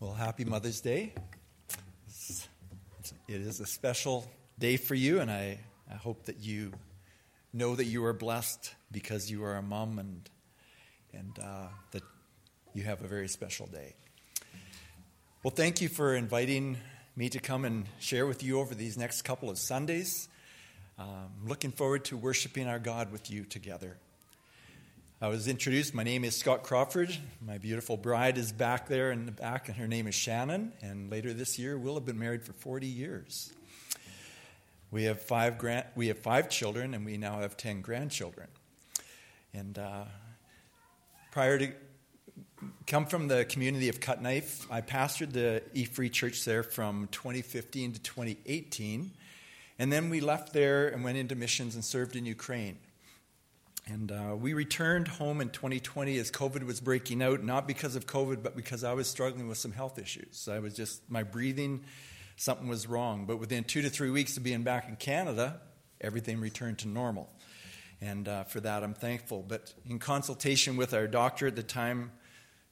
Well, happy Mother's Day. It is a special day for you, and I, I hope that you know that you are blessed because you are a mom and, and uh, that you have a very special day. Well, thank you for inviting me to come and share with you over these next couple of Sundays. I'm um, looking forward to worshiping our God with you together. I was introduced. My name is Scott Crawford. My beautiful bride is back there in the back, and her name is Shannon. And later this year, we'll have been married for 40 years. We have five, grand, we have five children, and we now have 10 grandchildren. And uh, prior to come from the community of Cut Knife, I pastored the E Free Church there from 2015 to 2018. And then we left there and went into missions and served in Ukraine. And uh, we returned home in 2020 as COVID was breaking out, not because of COVID, but because I was struggling with some health issues. I was just, my breathing, something was wrong. But within two to three weeks of being back in Canada, everything returned to normal. And uh, for that, I'm thankful. But in consultation with our doctor at the time,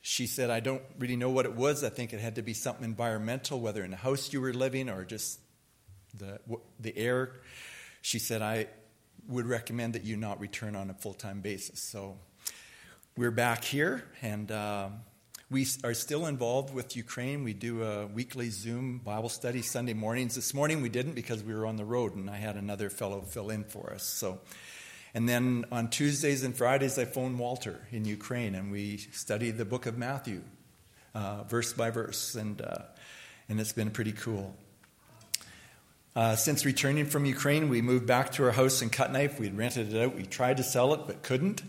she said, I don't really know what it was. I think it had to be something environmental, whether in the house you were living or just the, the air. She said, I, would recommend that you not return on a full time basis. So we're back here, and uh, we are still involved with Ukraine. We do a weekly Zoom Bible study Sunday mornings. This morning we didn't because we were on the road, and I had another fellow fill in for us. So. And then on Tuesdays and Fridays, I phone Walter in Ukraine, and we study the book of Matthew, uh, verse by verse, and uh, and it's been pretty cool. Uh, since returning from Ukraine, we moved back to our house in Cut Knife. We'd rented it out. We tried to sell it, but couldn't.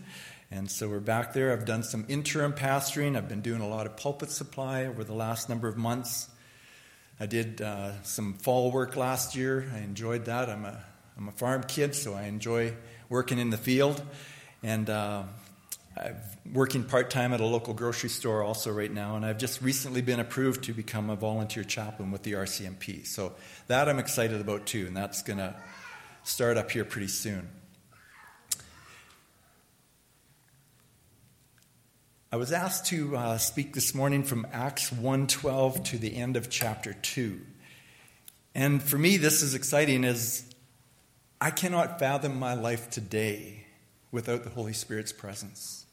And so we're back there. I've done some interim pastoring. I've been doing a lot of pulpit supply over the last number of months. I did uh, some fall work last year. I enjoyed that. I'm a, I'm a farm kid, so I enjoy working in the field. And uh, I'm working part time at a local grocery store also right now, and I've just recently been approved to become a volunteer chaplain with the RCMP. So that I'm excited about too, and that's going to start up here pretty soon. I was asked to uh, speak this morning from Acts 1:12 to the end of chapter 2. And for me this is exciting as I cannot fathom my life today without the Holy Spirit's presence.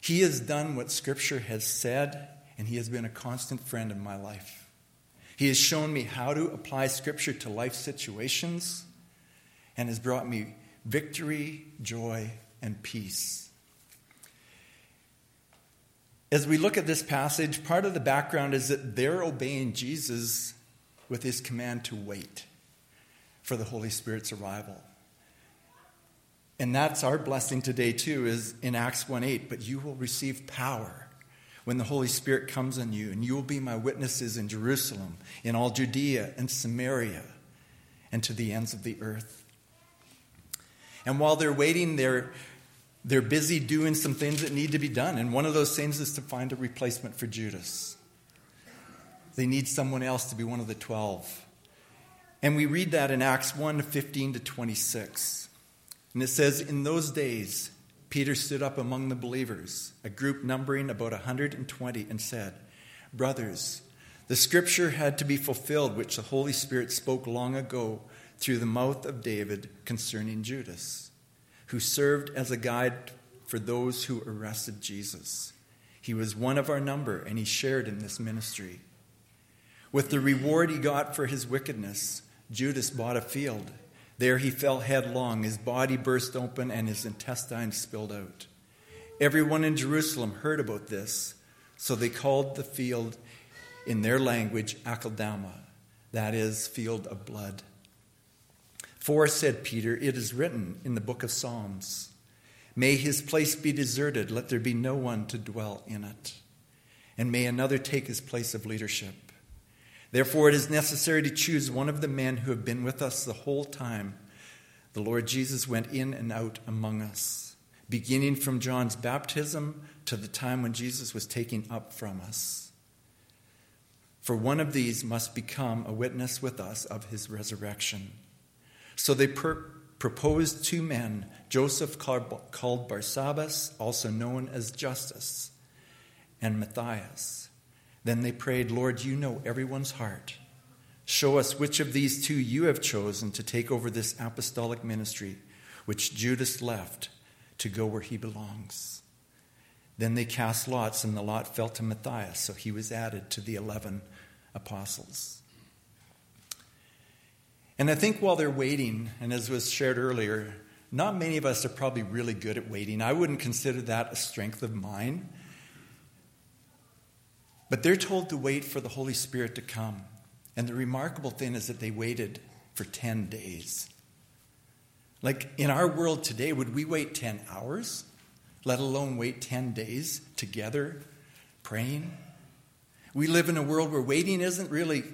He has done what Scripture has said, and He has been a constant friend in my life. He has shown me how to apply Scripture to life situations and has brought me victory, joy, and peace. As we look at this passage, part of the background is that they're obeying Jesus with his command to wait for the Holy Spirit's arrival. And that's our blessing today, too, is in Acts 1 8. But you will receive power when the Holy Spirit comes on you, and you will be my witnesses in Jerusalem, in all Judea and Samaria, and to the ends of the earth. And while they're waiting, they're, they're busy doing some things that need to be done. And one of those things is to find a replacement for Judas. They need someone else to be one of the 12. And we read that in Acts 1 15 to 26. And it says, In those days, Peter stood up among the believers, a group numbering about 120, and said, Brothers, the scripture had to be fulfilled, which the Holy Spirit spoke long ago through the mouth of David concerning Judas, who served as a guide for those who arrested Jesus. He was one of our number, and he shared in this ministry. With the reward he got for his wickedness, Judas bought a field there he fell headlong. His body burst open and his intestines spilled out. Everyone in Jerusalem heard about this, so they called the field in their language Akeldama, that is, field of blood. For, said Peter, it is written in the book of Psalms May his place be deserted, let there be no one to dwell in it. And may another take his place of leadership. Therefore, it is necessary to choose one of the men who have been with us the whole time. The Lord Jesus went in and out among us, beginning from John's baptism to the time when Jesus was taken up from us. For one of these must become a witness with us of his resurrection. So they per- proposed two men, Joseph called Barsabbas, also known as Justus, and Matthias. Then they prayed, Lord, you know everyone's heart. Show us which of these two you have chosen to take over this apostolic ministry, which Judas left to go where he belongs. Then they cast lots, and the lot fell to Matthias, so he was added to the 11 apostles. And I think while they're waiting, and as was shared earlier, not many of us are probably really good at waiting. I wouldn't consider that a strength of mine. But they're told to wait for the Holy Spirit to come. And the remarkable thing is that they waited for 10 days. Like in our world today, would we wait 10 hours, let alone wait 10 days together praying? We live in a world where waiting isn't really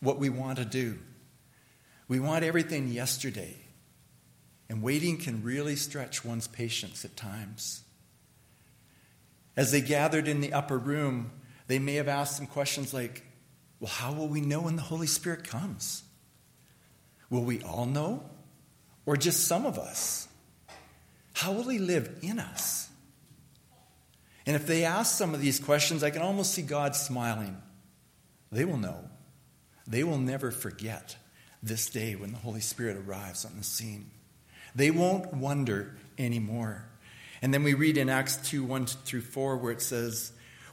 what we want to do. We want everything yesterday. And waiting can really stretch one's patience at times. As they gathered in the upper room, they may have asked some questions like, Well, how will we know when the Holy Spirit comes? Will we all know? Or just some of us? How will He live in us? And if they ask some of these questions, I can almost see God smiling. They will know. They will never forget this day when the Holy Spirit arrives on the scene. They won't wonder anymore. And then we read in Acts 2 1 through 4, where it says,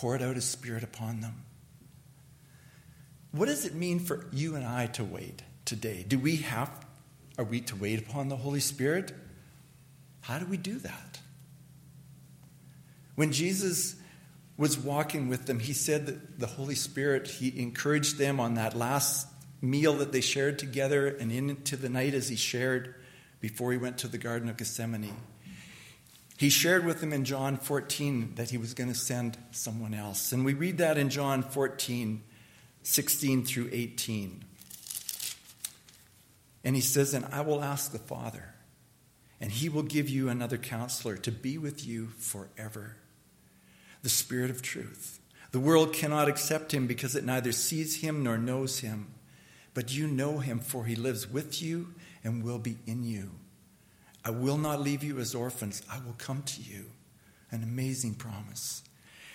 poured out his spirit upon them. What does it mean for you and I to wait today? Do we have, are we to wait upon the Holy Spirit? How do we do that? When Jesus was walking with them, he said that the Holy Spirit, he encouraged them on that last meal that they shared together and into the night as he shared before he went to the Garden of Gethsemane. He shared with them in John 14 that he was going to send someone else. And we read that in John 14, 16 through 18. And he says, And I will ask the Father, and he will give you another counselor to be with you forever the Spirit of truth. The world cannot accept him because it neither sees him nor knows him. But you know him, for he lives with you and will be in you. I will not leave you as orphans. I will come to you. An amazing promise.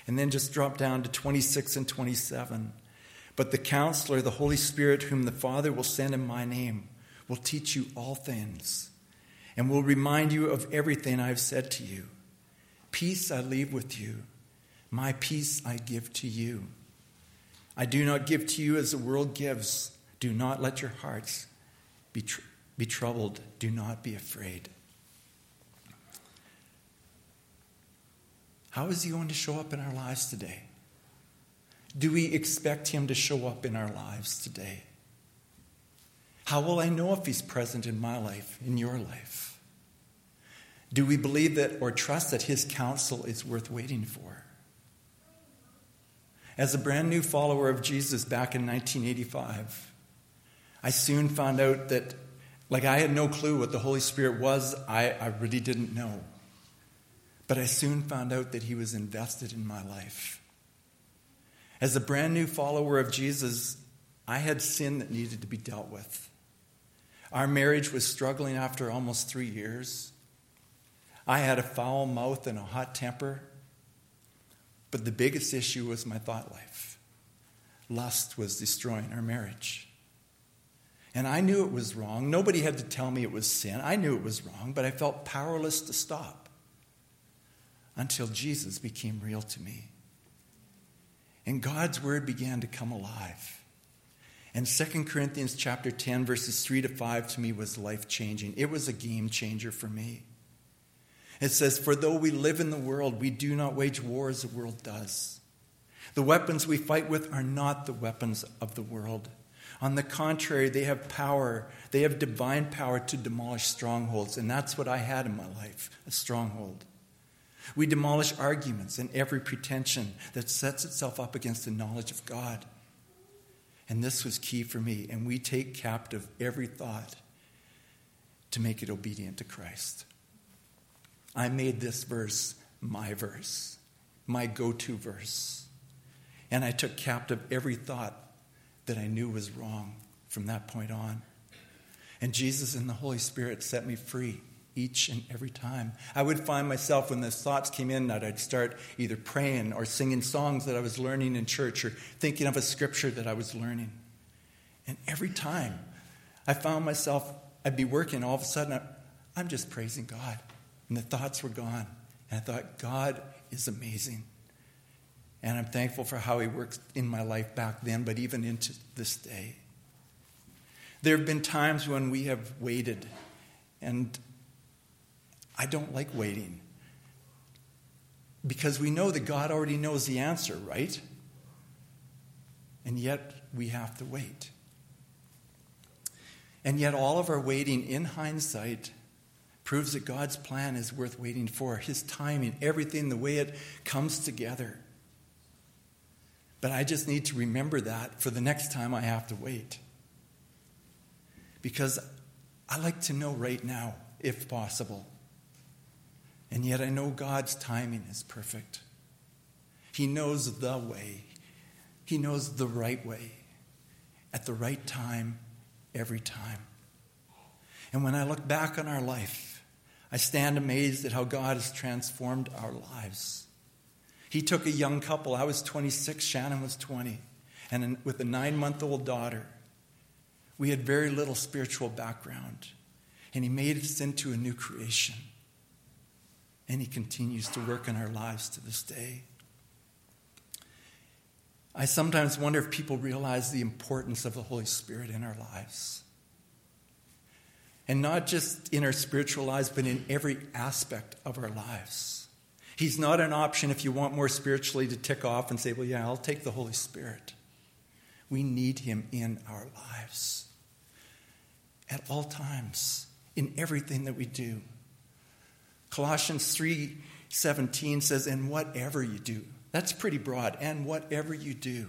And then just drop down to 26 and 27. But the counselor, the Holy Spirit, whom the Father will send in my name, will teach you all things and will remind you of everything I have said to you. Peace I leave with you, my peace I give to you. I do not give to you as the world gives. Do not let your hearts be, be troubled. Do not be afraid. How is He going to show up in our lives today? Do we expect Him to show up in our lives today? How will I know if He's present in my life, in your life? Do we believe that or trust that His counsel is worth waiting for? As a brand new follower of Jesus back in 1985, I soon found out that, like, I had no clue what the Holy Spirit was. I, I really didn't know. But I soon found out that he was invested in my life. As a brand new follower of Jesus, I had sin that needed to be dealt with. Our marriage was struggling after almost three years. I had a foul mouth and a hot temper. But the biggest issue was my thought life. Lust was destroying our marriage. And I knew it was wrong. Nobody had to tell me it was sin. I knew it was wrong, but I felt powerless to stop until Jesus became real to me. And God's word began to come alive. And 2 Corinthians chapter 10 verses 3 to 5 to me was life-changing. It was a game changer for me. It says, "For though we live in the world, we do not wage war as the world does. The weapons we fight with are not the weapons of the world. On the contrary, they have power. They have divine power to demolish strongholds, and that's what I had in my life, a stronghold." We demolish arguments and every pretension that sets itself up against the knowledge of God. And this was key for me. And we take captive every thought to make it obedient to Christ. I made this verse my verse, my go to verse. And I took captive every thought that I knew was wrong from that point on. And Jesus and the Holy Spirit set me free each and every time. I would find myself when those thoughts came in that I'd start either praying or singing songs that I was learning in church or thinking of a scripture that I was learning. And every time I found myself, I'd be working, all of a sudden I'm just praising God. And the thoughts were gone. And I thought, God is amazing. And I'm thankful for how He worked in my life back then, but even into this day. There have been times when we have waited, and I don't like waiting because we know that God already knows the answer, right? And yet we have to wait. And yet, all of our waiting in hindsight proves that God's plan is worth waiting for. His timing, everything, the way it comes together. But I just need to remember that for the next time I have to wait. Because I like to know right now, if possible. And yet I know God's timing is perfect. He knows the way, He knows the right way, at the right time, every time. And when I look back on our life, I stand amazed at how God has transformed our lives. He took a young couple. I was 26, Shannon was 20, and with a nine month old daughter. We had very little spiritual background, and He made us into a new creation. And He continues to work in our lives to this day. I sometimes wonder if people realize the importance of the Holy Spirit in our lives. And not just in our spiritual lives, but in every aspect of our lives. He's not an option if you want more spiritually to tick off and say, well, yeah, I'll take the Holy Spirit. We need Him in our lives at all times, in everything that we do. Colossians 3 17 says, and whatever you do. That's pretty broad. And whatever you do,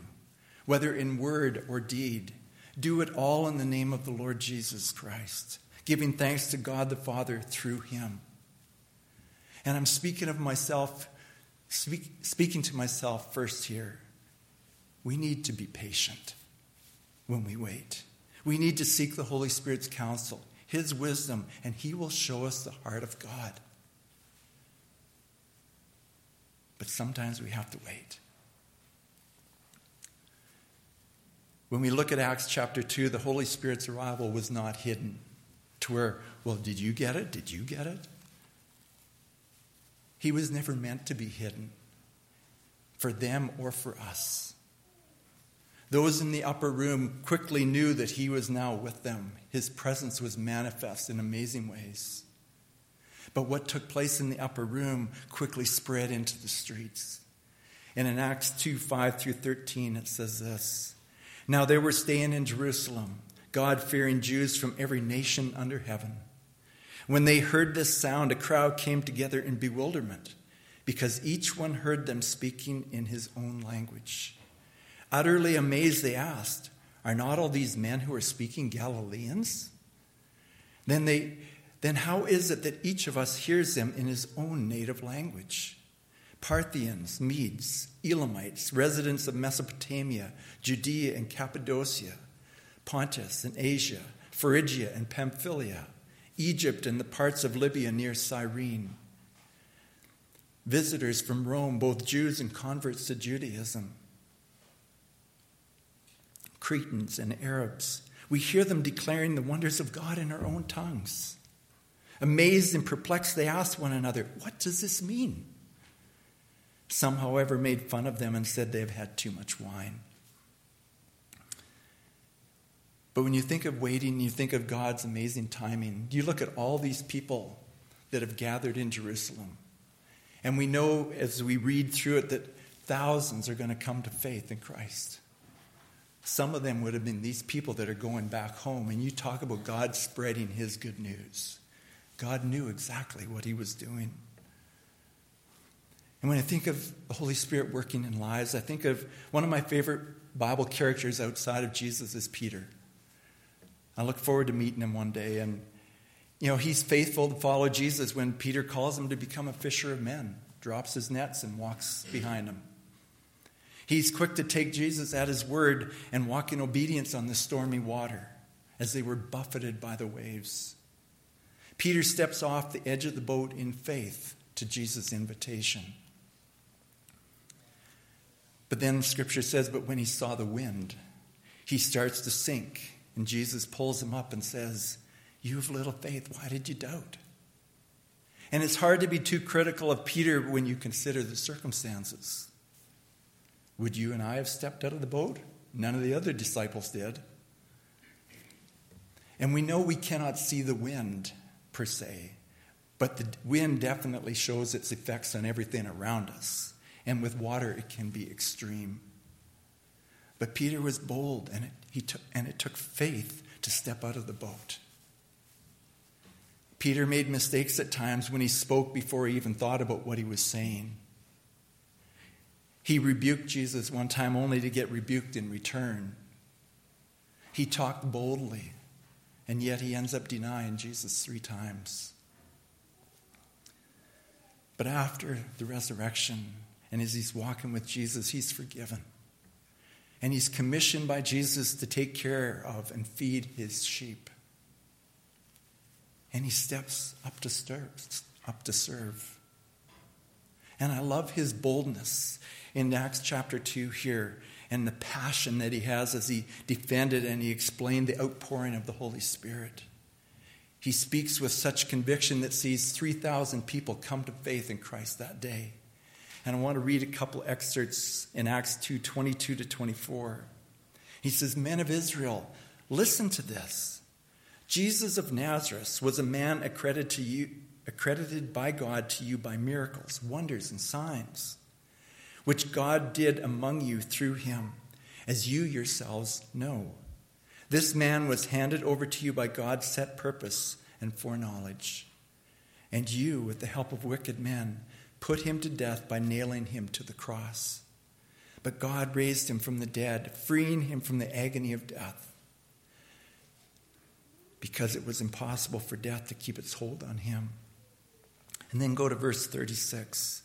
whether in word or deed, do it all in the name of the Lord Jesus Christ giving thanks to God the Father through him. And I'm speaking of myself, speak, speaking to myself first here. We need to be patient when we wait. We need to seek the Holy Spirit's counsel, His wisdom, and He will show us the heart of God. But sometimes we have to wait. When we look at Acts chapter 2, the Holy Spirit's arrival was not hidden to where, well, did you get it? Did you get it? He was never meant to be hidden for them or for us. Those in the upper room quickly knew that he was now with them. His presence was manifest in amazing ways. But what took place in the upper room quickly spread into the streets. And in Acts 2 5 through 13, it says this Now they were staying in Jerusalem God fearing Jews from every nation under heaven. When they heard this sound, a crowd came together in bewilderment because each one heard them speaking in his own language. Utterly amazed, they asked, Are not all these men who are speaking Galileans? Then, they, then how is it that each of us hears them in his own native language? Parthians, Medes, Elamites, residents of Mesopotamia, Judea and Cappadocia Pontus and Asia, Phrygia and Pamphylia, Egypt and the parts of Libya near Cyrene. Visitors from Rome, both Jews and converts to Judaism. Cretans and Arabs. We hear them declaring the wonders of God in our own tongues. Amazed and perplexed, they ask one another, What does this mean? Some, however, made fun of them and said they have had too much wine. But when you think of waiting, you think of God's amazing timing. You look at all these people that have gathered in Jerusalem. And we know as we read through it that thousands are going to come to faith in Christ. Some of them would have been these people that are going back home. And you talk about God spreading his good news. God knew exactly what he was doing. And when I think of the Holy Spirit working in lives, I think of one of my favorite Bible characters outside of Jesus is Peter. I look forward to meeting him one day. And, you know, he's faithful to follow Jesus when Peter calls him to become a fisher of men, drops his nets, and walks behind him. He's quick to take Jesus at his word and walk in obedience on the stormy water as they were buffeted by the waves. Peter steps off the edge of the boat in faith to Jesus' invitation. But then scripture says, but when he saw the wind, he starts to sink and Jesus pulls him up and says, You have little faith. Why did you doubt? And it's hard to be too critical of Peter when you consider the circumstances. Would you and I have stepped out of the boat? None of the other disciples did. And we know we cannot see the wind per se, but the wind definitely shows its effects on everything around us. And with water, it can be extreme. But Peter was bold, and it, he took, and it took faith to step out of the boat. Peter made mistakes at times when he spoke before he even thought about what he was saying. He rebuked Jesus one time only to get rebuked in return. He talked boldly, and yet he ends up denying Jesus three times. But after the resurrection, and as he's walking with Jesus, he's forgiven. And he's commissioned by Jesus to take care of and feed his sheep. And he steps up to serve, up to serve. And I love his boldness in Acts chapter 2 here and the passion that he has as he defended and he explained the outpouring of the Holy Spirit. He speaks with such conviction that sees 3,000 people come to faith in Christ that day. And I want to read a couple excerpts in Acts 2 22 to 24. He says, Men of Israel, listen to this. Jesus of Nazareth was a man accredited, to you, accredited by God to you by miracles, wonders, and signs, which God did among you through him, as you yourselves know. This man was handed over to you by God's set purpose and foreknowledge. And you, with the help of wicked men, put him to death by nailing him to the cross. But God raised him from the dead, freeing him from the agony of death, because it was impossible for death to keep its hold on him. And then go to verse 36.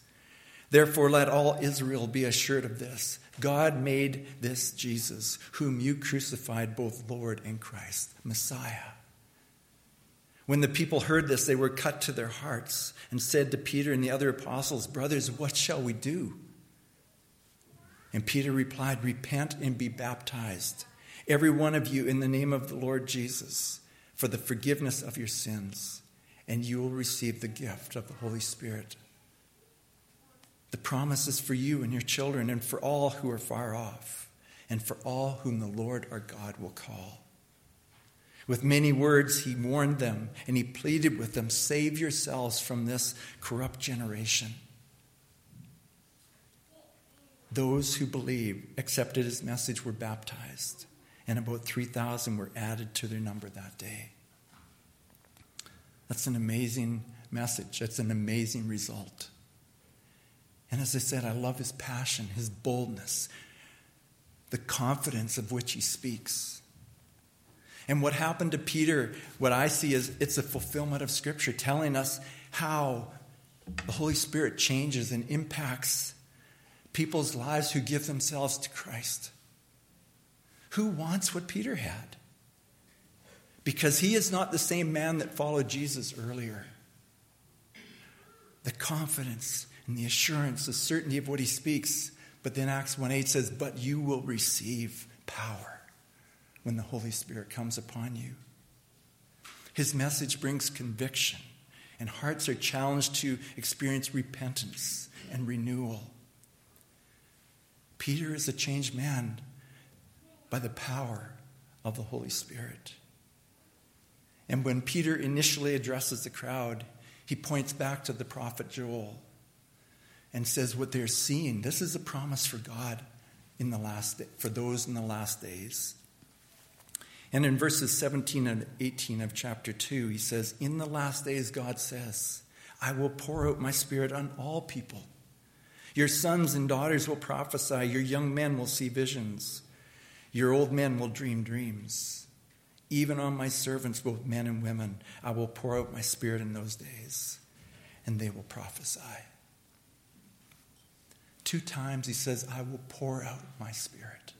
Therefore, let all Israel be assured of this God made this Jesus, whom you crucified, both Lord and Christ, Messiah. When the people heard this, they were cut to their hearts and said to Peter and the other apostles, Brothers, what shall we do? And Peter replied, Repent and be baptized, every one of you, in the name of the Lord Jesus, for the forgiveness of your sins, and you will receive the gift of the Holy Spirit. The promise is for you and your children, and for all who are far off, and for all whom the Lord our God will call. With many words, he warned them and he pleaded with them save yourselves from this corrupt generation. Those who believed, accepted his message, were baptized, and about 3,000 were added to their number that day. That's an amazing message. That's an amazing result. And as I said, I love his passion, his boldness, the confidence of which he speaks. And what happened to Peter, what I see is it's a fulfillment of Scripture telling us how the Holy Spirit changes and impacts people's lives who give themselves to Christ. Who wants what Peter had? Because he is not the same man that followed Jesus earlier. The confidence and the assurance, the certainty of what he speaks. But then Acts 1 8 says, But you will receive power when the Holy Spirit comes upon you. His message brings conviction, and hearts are challenged to experience repentance and renewal. Peter is a changed man by the power of the Holy Spirit. And when Peter initially addresses the crowd, he points back to the prophet Joel and says what they're seeing this is a promise for God in the last for those in the last days. And in verses 17 and 18 of chapter 2, he says, In the last days, God says, I will pour out my spirit on all people. Your sons and daughters will prophesy. Your young men will see visions. Your old men will dream dreams. Even on my servants, both men and women, I will pour out my spirit in those days, and they will prophesy. Two times he says, I will pour out my spirit.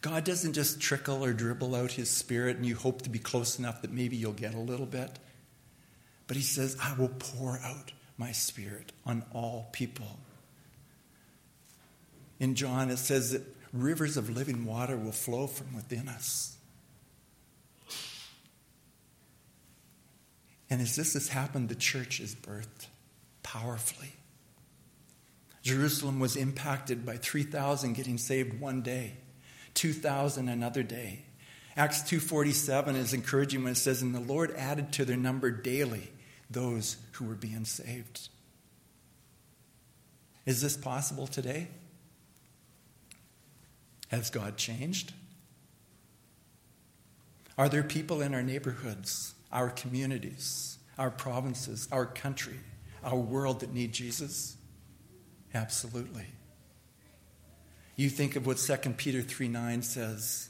God doesn't just trickle or dribble out his spirit and you hope to be close enough that maybe you'll get a little bit. But he says, I will pour out my spirit on all people. In John, it says that rivers of living water will flow from within us. And as this has happened, the church is birthed powerfully. Jerusalem was impacted by 3,000 getting saved one day, 2,000 another day. Acts 2:47 is encouraging when it says and the Lord added to their number daily those who were being saved. Is this possible today? Has God changed? Are there people in our neighborhoods, our communities, our provinces, our country, our world that need Jesus? Absolutely. You think of what 2 Peter 3 9 says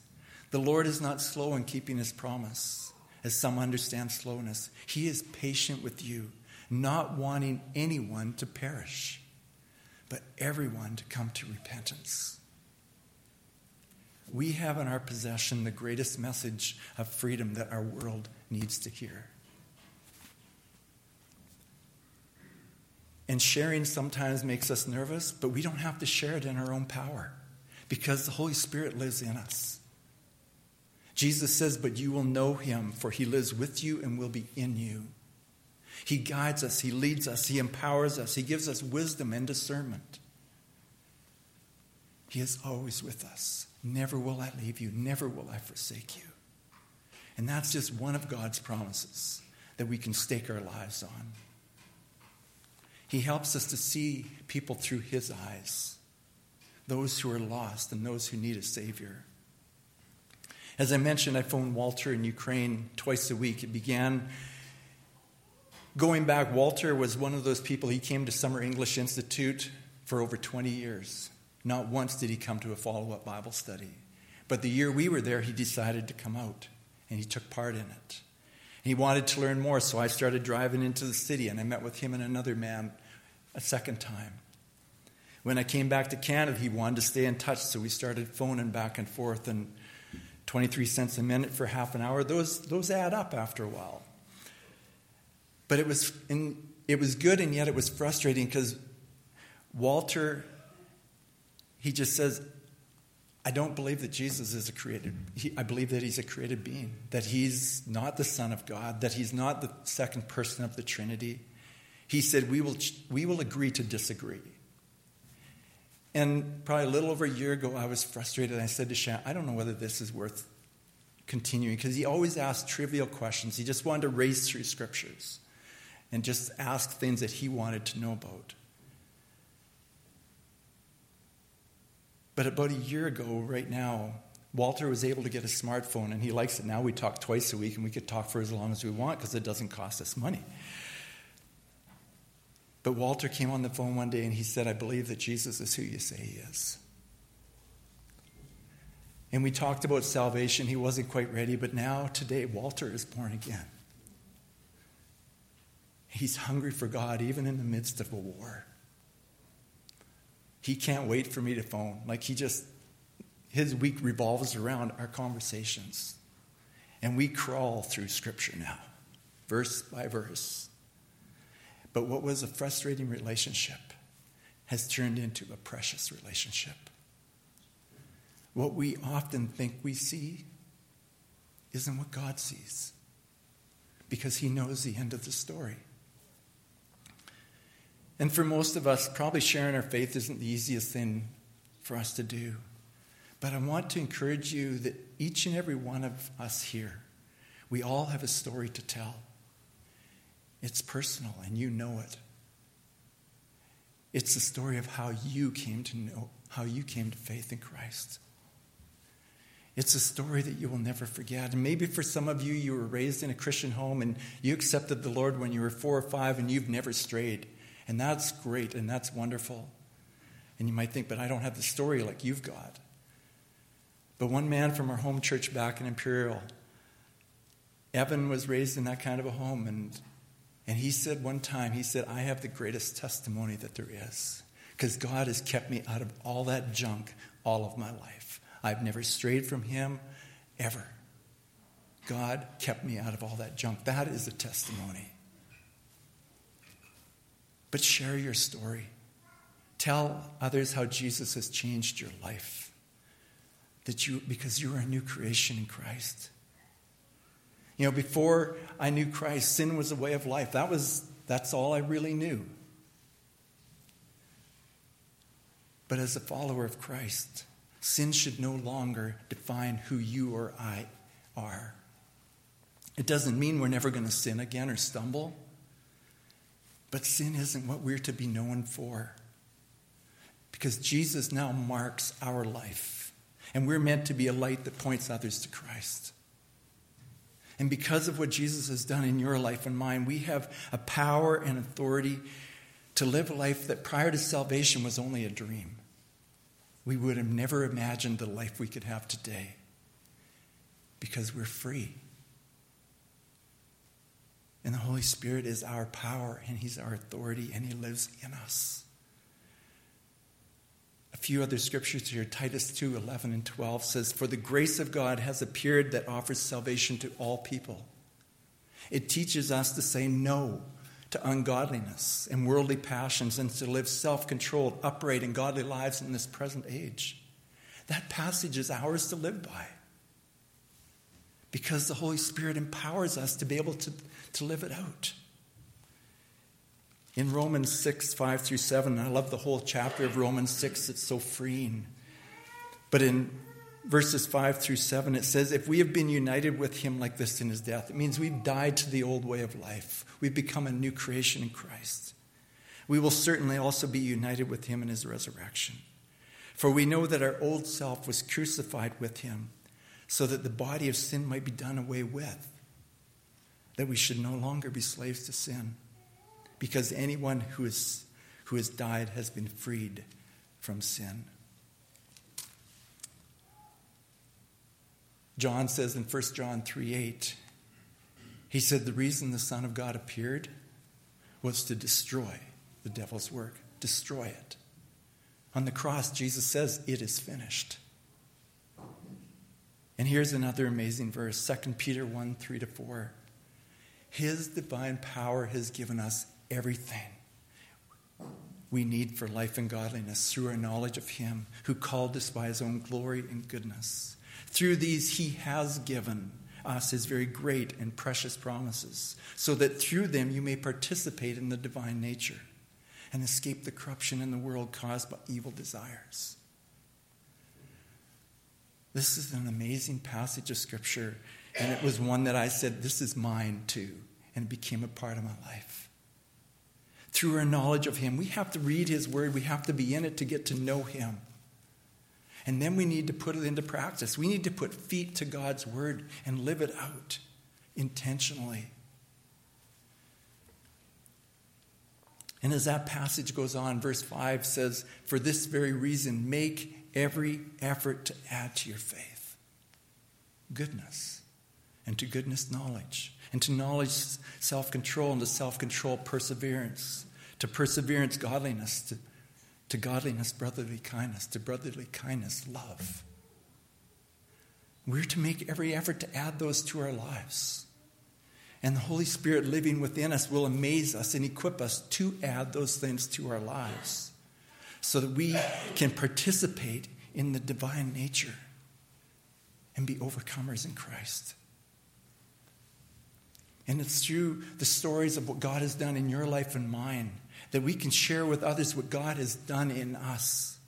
The Lord is not slow in keeping his promise, as some understand slowness. He is patient with you, not wanting anyone to perish, but everyone to come to repentance we have in our possession the greatest message of freedom that our world needs to hear. And sharing sometimes makes us nervous, but we don't have to share it in our own power because the Holy Spirit lives in us. Jesus says, But you will know him, for he lives with you and will be in you. He guides us, he leads us, he empowers us, he gives us wisdom and discernment. He is always with us. Never will I leave you, never will I forsake you. And that's just one of God's promises that we can stake our lives on. He helps us to see people through His eyes, those who are lost and those who need a Savior. As I mentioned, I phoned Walter in Ukraine twice a week. It began going back. Walter was one of those people, he came to Summer English Institute for over 20 years. Not once did he come to a follow up Bible study. But the year we were there, he decided to come out and he took part in it. He wanted to learn more, so I started driving into the city and I met with him and another man a second time. When I came back to Canada, he wanted to stay in touch, so we started phoning back and forth and 23 cents a minute for half an hour. Those, those add up after a while. But it was, in, it was good and yet it was frustrating because Walter he just says, I don't believe that Jesus is a created. He, I believe that he's a created being, that he's not the Son of God, that he's not the second person of the Trinity. He said, We will, we will agree to disagree. And probably a little over a year ago, I was frustrated. I said to Shan, I don't know whether this is worth continuing because he always asked trivial questions. He just wanted to race through scriptures and just ask things that he wanted to know about. But about a year ago, right now, Walter was able to get a smartphone and he likes it now. We talk twice a week and we could talk for as long as we want because it doesn't cost us money. But Walter came on the phone one day and he said, I believe that Jesus is who you say he is. And we talked about salvation. He wasn't quite ready, but now, today, Walter is born again. He's hungry for God even in the midst of a war. He can't wait for me to phone. Like he just, his week revolves around our conversations. And we crawl through Scripture now, verse by verse. But what was a frustrating relationship has turned into a precious relationship. What we often think we see isn't what God sees because He knows the end of the story. And for most of us, probably sharing our faith isn't the easiest thing for us to do. But I want to encourage you that each and every one of us here, we all have a story to tell. It's personal, and you know it. It's the story of how you came to know, how you came to faith in Christ. It's a story that you will never forget. And maybe for some of you, you were raised in a Christian home and you accepted the Lord when you were four or five and you've never strayed. And that's great and that's wonderful. And you might think, but I don't have the story like you've got. But one man from our home church back in Imperial, Evan was raised in that kind of a home. And, and he said one time, he said, I have the greatest testimony that there is. Because God has kept me out of all that junk all of my life. I've never strayed from Him ever. God kept me out of all that junk. That is a testimony. But share your story. Tell others how Jesus has changed your life. That you because you are a new creation in Christ. You know, before I knew Christ, sin was a way of life. That was that's all I really knew. But as a follower of Christ, sin should no longer define who you or I are. It doesn't mean we're never going to sin again or stumble, but sin isn't what we're to be known for. Because Jesus now marks our life, and we're meant to be a light that points others to Christ. And because of what Jesus has done in your life and mine, we have a power and authority to live a life that prior to salvation was only a dream. We would have never imagined the life we could have today because we're free. And the Holy Spirit is our power, and He's our authority, and He lives in us. Few other scriptures here Titus 2 11 and 12 says, For the grace of God has appeared that offers salvation to all people. It teaches us to say no to ungodliness and worldly passions and to live self controlled, upright, and godly lives in this present age. That passage is ours to live by because the Holy Spirit empowers us to be able to, to live it out. In Romans 6, 5 through 7, I love the whole chapter of Romans 6, it's so freeing. But in verses 5 through 7, it says, If we have been united with him like this in his death, it means we've died to the old way of life. We've become a new creation in Christ. We will certainly also be united with him in his resurrection. For we know that our old self was crucified with him, so that the body of sin might be done away with, that we should no longer be slaves to sin, because anyone who, is, who has died has been freed from sin. John says in 1 John 3 8, he said the reason the Son of God appeared was to destroy the devil's work, destroy it. On the cross, Jesus says, It is finished. And here's another amazing verse 2 Peter 1 3 to 4. His divine power has given us everything we need for life and godliness through our knowledge of Him who called us by His own glory and goodness. Through these, He has given us His very great and precious promises, so that through them you may participate in the divine nature and escape the corruption in the world caused by evil desires. This is an amazing passage of Scripture, and it was one that I said, This is mine too, and it became a part of my life. Through our knowledge of Him, we have to read His Word, we have to be in it to get to know Him. And then we need to put it into practice. We need to put feet to God's word and live it out intentionally. And as that passage goes on, verse 5 says, For this very reason, make every effort to add to your faith goodness, and to goodness, knowledge, and to knowledge, self control, and to self control, perseverance, to perseverance, godliness, to to godliness, brotherly kindness, to brotherly kindness, love. We're to make every effort to add those to our lives. And the Holy Spirit living within us will amaze us and equip us to add those things to our lives so that we can participate in the divine nature and be overcomers in Christ. And it's through the stories of what God has done in your life and mine that we can share with others what God has done in us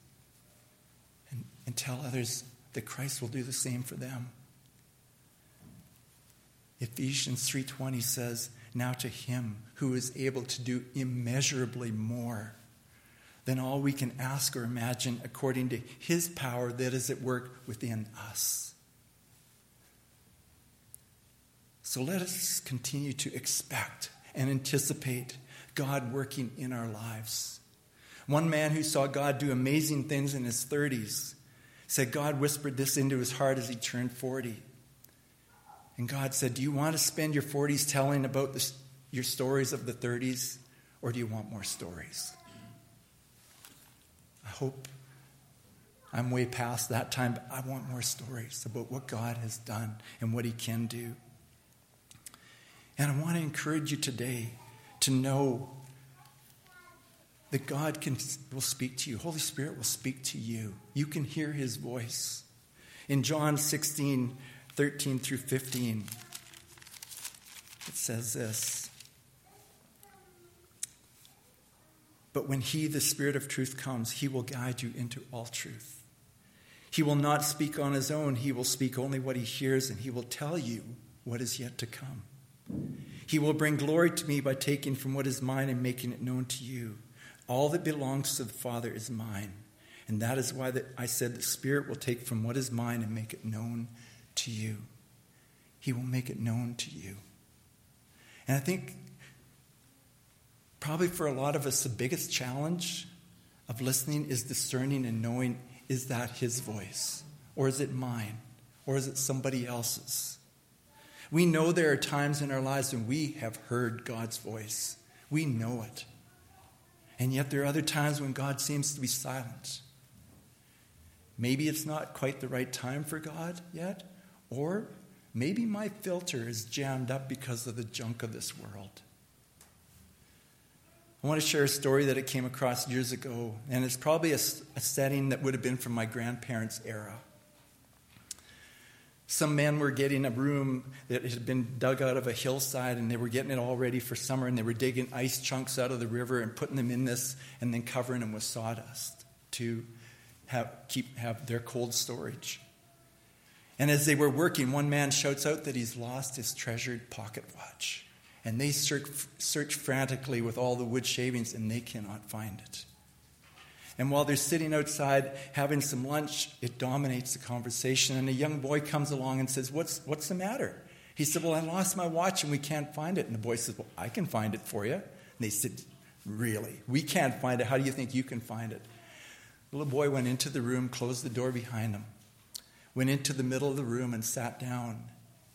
and, and tell others that Christ will do the same for them. Ephesians 3:20 says, "Now to him who is able to do immeasurably more than all we can ask or imagine according to his power that is at work within us." So let us continue to expect and anticipate God working in our lives. One man who saw God do amazing things in his 30s said God whispered this into his heart as he turned 40. And God said, Do you want to spend your 40s telling about the, your stories of the 30s, or do you want more stories? I hope I'm way past that time, but I want more stories about what God has done and what He can do. And I want to encourage you today to know that God can, will speak to you. Holy Spirit will speak to you. You can hear His voice. In John 16, 13 through 15, it says this. But when He, the Spirit of truth, comes, He will guide you into all truth. He will not speak on His own, He will speak only what He hears, and He will tell you what is yet to come. He will bring glory to me by taking from what is mine and making it known to you. All that belongs to the Father is mine. And that is why that I said the Spirit will take from what is mine and make it known to you. He will make it known to you. And I think probably for a lot of us, the biggest challenge of listening is discerning and knowing is that his voice? Or is it mine? Or is it somebody else's? We know there are times in our lives when we have heard God's voice. We know it. And yet there are other times when God seems to be silent. Maybe it's not quite the right time for God yet, or maybe my filter is jammed up because of the junk of this world. I want to share a story that I came across years ago, and it's probably a, a setting that would have been from my grandparents' era. Some men were getting a room that had been dug out of a hillside, and they were getting it all ready for summer, and they were digging ice chunks out of the river and putting them in this, and then covering them with sawdust to have, keep, have their cold storage. And as they were working, one man shouts out that he's lost his treasured pocket watch. And they search, search frantically with all the wood shavings and they cannot find it. And while they're sitting outside having some lunch, it dominates the conversation. And a young boy comes along and says, What's, what's the matter? He said, Well, I lost my watch and we can't find it. And the boy says, Well, I can find it for you. And they said, Really? We can't find it. How do you think you can find it? The little boy went into the room, closed the door behind him, went into the middle of the room and sat down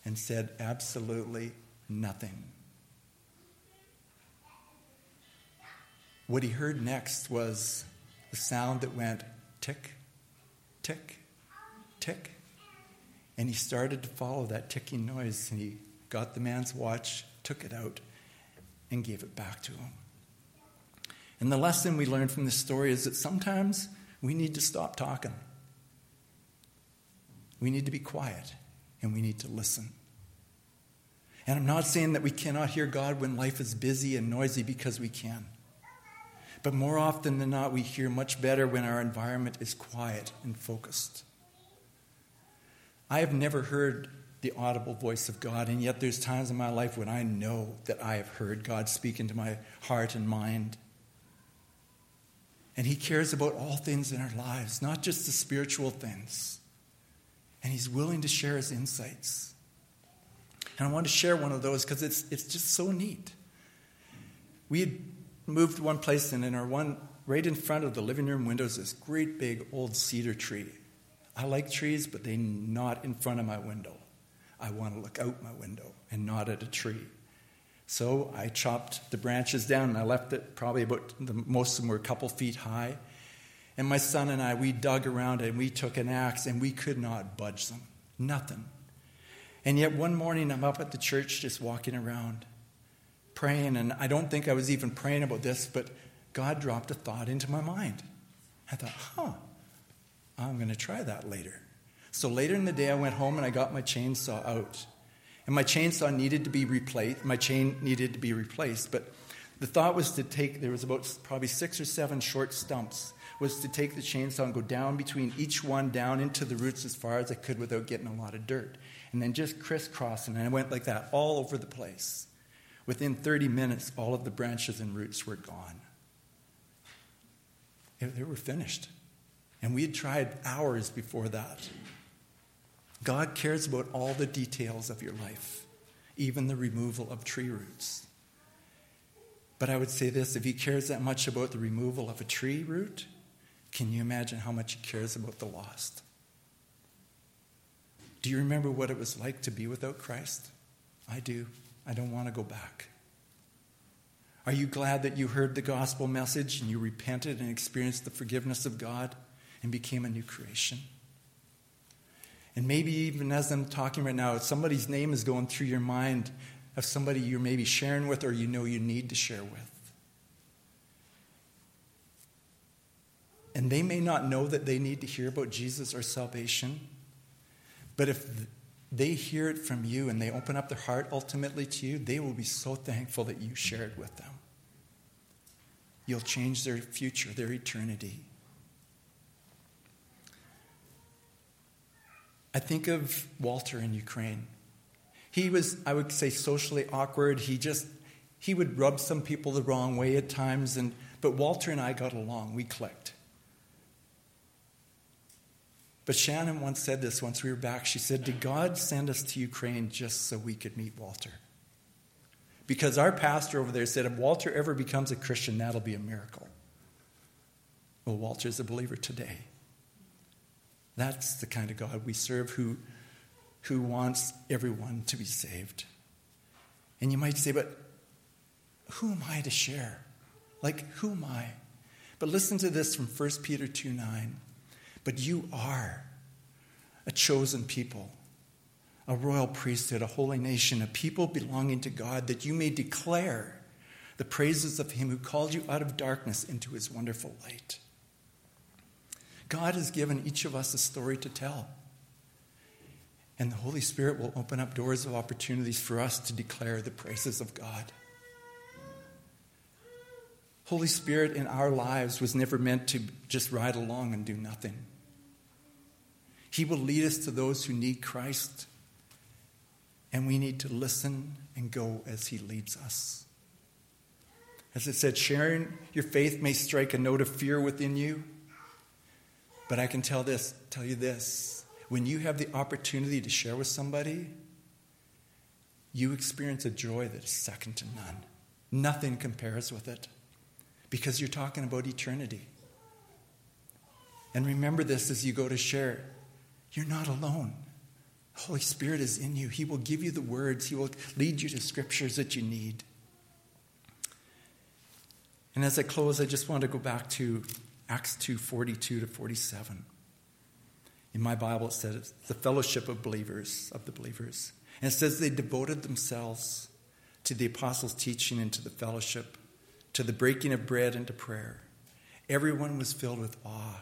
and said absolutely nothing. What he heard next was the sound that went tick, tick, tick. And he started to follow that ticking noise, and he got the man's watch, took it out, and gave it back to him. And the lesson we learned from this story is that sometimes we need to stop talking. We need to be quiet, and we need to listen. And I'm not saying that we cannot hear God when life is busy and noisy because we can. But more often than not, we hear much better when our environment is quiet and focused. I have never heard the audible voice of God, and yet there's times in my life when I know that I have heard God speak into my heart and mind. And He cares about all things in our lives, not just the spiritual things. And He's willing to share His insights. And I want to share one of those because it's, it's just so neat. We had moved one place, and in our one, right in front of the living room window is this great big old cedar tree. I like trees, but they're not in front of my window. I want to look out my window and not at a tree. So I chopped the branches down and I left it probably about the, most of them were a couple feet high. And my son and I, we dug around and we took an axe and we could not budge them. Nothing. And yet one morning I'm up at the church just walking around praying, and I don't think I was even praying about this, but God dropped a thought into my mind. I thought, huh, I'm going to try that later. So later in the day, I went home and I got my chainsaw out. And my chainsaw needed to be replaced. My chain needed to be replaced. But the thought was to take, there was about probably six or seven short stumps, was to take the chainsaw and go down between each one, down into the roots as far as I could without getting a lot of dirt. And then just crisscrossing. And I went like that all over the place. Within 30 minutes, all of the branches and roots were gone. They were finished. And we had tried hours before that. God cares about all the details of your life, even the removal of tree roots. But I would say this if he cares that much about the removal of a tree root, can you imagine how much he cares about the lost? Do you remember what it was like to be without Christ? I do. I don't want to go back. Are you glad that you heard the gospel message and you repented and experienced the forgiveness of God and became a new creation? And maybe even as I'm talking right now, somebody's name is going through your mind of somebody you're maybe sharing with or you know you need to share with. And they may not know that they need to hear about Jesus or salvation, but if they hear it from you and they open up their heart ultimately to you, they will be so thankful that you shared with them. You'll change their future, their eternity. I think of Walter in Ukraine. He was, I would say, socially awkward. He just, he would rub some people the wrong way at times, and, but Walter and I got along. We clicked. But Shannon once said this once we were back. She said, Did God send us to Ukraine just so we could meet Walter? Because our pastor over there said, If Walter ever becomes a Christian, that'll be a miracle. Well, Walter's a believer today. That's the kind of God we serve who, who wants everyone to be saved. And you might say, But who am I to share? Like, who am I? But listen to this from 1 Peter 2 9. But you are a chosen people, a royal priesthood, a holy nation, a people belonging to God, that you may declare the praises of him who called you out of darkness into his wonderful light. God has given each of us a story to tell. And the Holy Spirit will open up doors of opportunities for us to declare the praises of God. Holy Spirit in our lives was never meant to just ride along and do nothing. He will lead us to those who need Christ, and we need to listen and go as He leads us. As it said, sharing your faith may strike a note of fear within you, but I can tell this, tell you this. When you have the opportunity to share with somebody, you experience a joy that is second to none. Nothing compares with it because you're talking about eternity. And remember this as you go to share. You're not alone. The Holy Spirit is in you. He will give you the words, He will lead you to scriptures that you need. And as I close, I just want to go back to Acts 2 42 to 47. In my Bible, it says the fellowship of believers, of the believers. And it says they devoted themselves to the apostles' teaching and to the fellowship, to the breaking of bread and to prayer. Everyone was filled with awe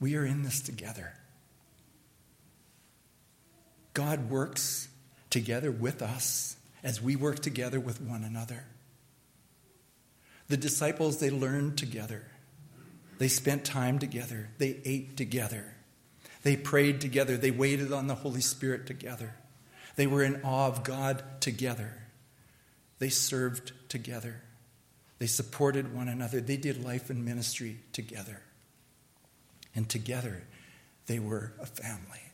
We are in this together. God works together with us as we work together with one another. The disciples, they learned together. They spent time together. They ate together. They prayed together. They waited on the Holy Spirit together. They were in awe of God together. They served together. They supported one another. They did life and ministry together. And together, they were a family.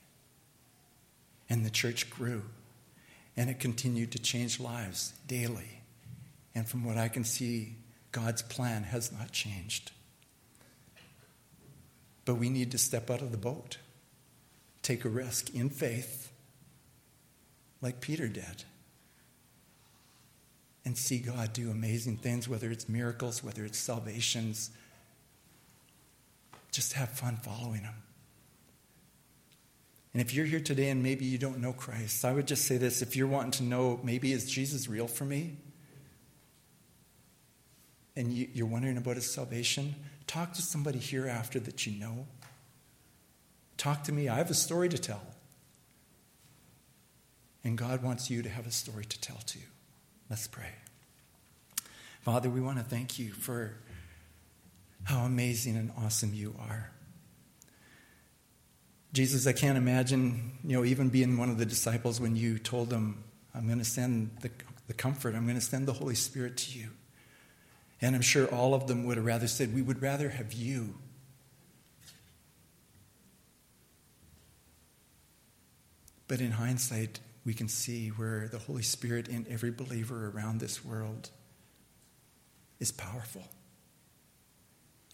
And the church grew. And it continued to change lives daily. And from what I can see, God's plan has not changed. But we need to step out of the boat, take a risk in faith, like Peter did, and see God do amazing things, whether it's miracles, whether it's salvations, just have fun following him. And if you're here today and maybe you don't know Christ, I would just say this if you're wanting to know, maybe is Jesus real for me? And you're wondering about his salvation, talk to somebody here after that you know. Talk to me. I have a story to tell. And God wants you to have a story to tell too. Let's pray. Father, we want to thank you for how amazing and awesome you are. Jesus, I can't imagine, you know, even being one of the disciples when you told them, I'm going to send the, the comfort, I'm going to send the Holy Spirit to you. And I'm sure all of them would have rather said, We would rather have you. But in hindsight, we can see where the Holy Spirit in every believer around this world is powerful.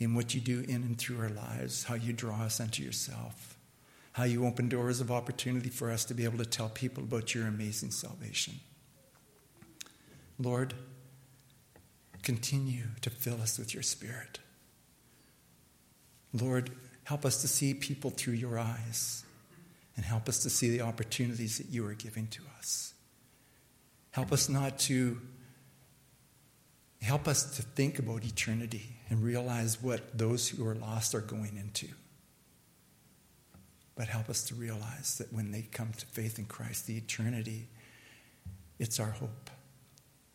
In what you do in and through our lives, how you draw us unto yourself how you open doors of opportunity for us to be able to tell people about your amazing salvation. Lord, continue to fill us with your Spirit. Lord, help us to see people through your eyes and help us to see the opportunities that you are giving to us. Help us not to help us to think about eternity and realize what those who are lost are going into. But help us to realize that when they come to faith in Christ, the eternity, it's our hope.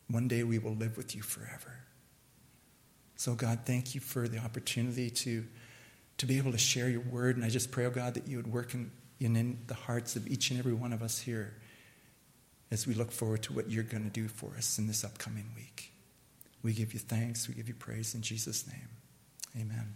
One day we will live with you forever. So, God, thank you for the opportunity to, to be able to share your word. And I just pray, oh God, that you would work in, in, in the hearts of each and every one of us here as we look forward to what you're going to do for us in this upcoming week. We give you thanks. We give you praise in Jesus' name. Amen.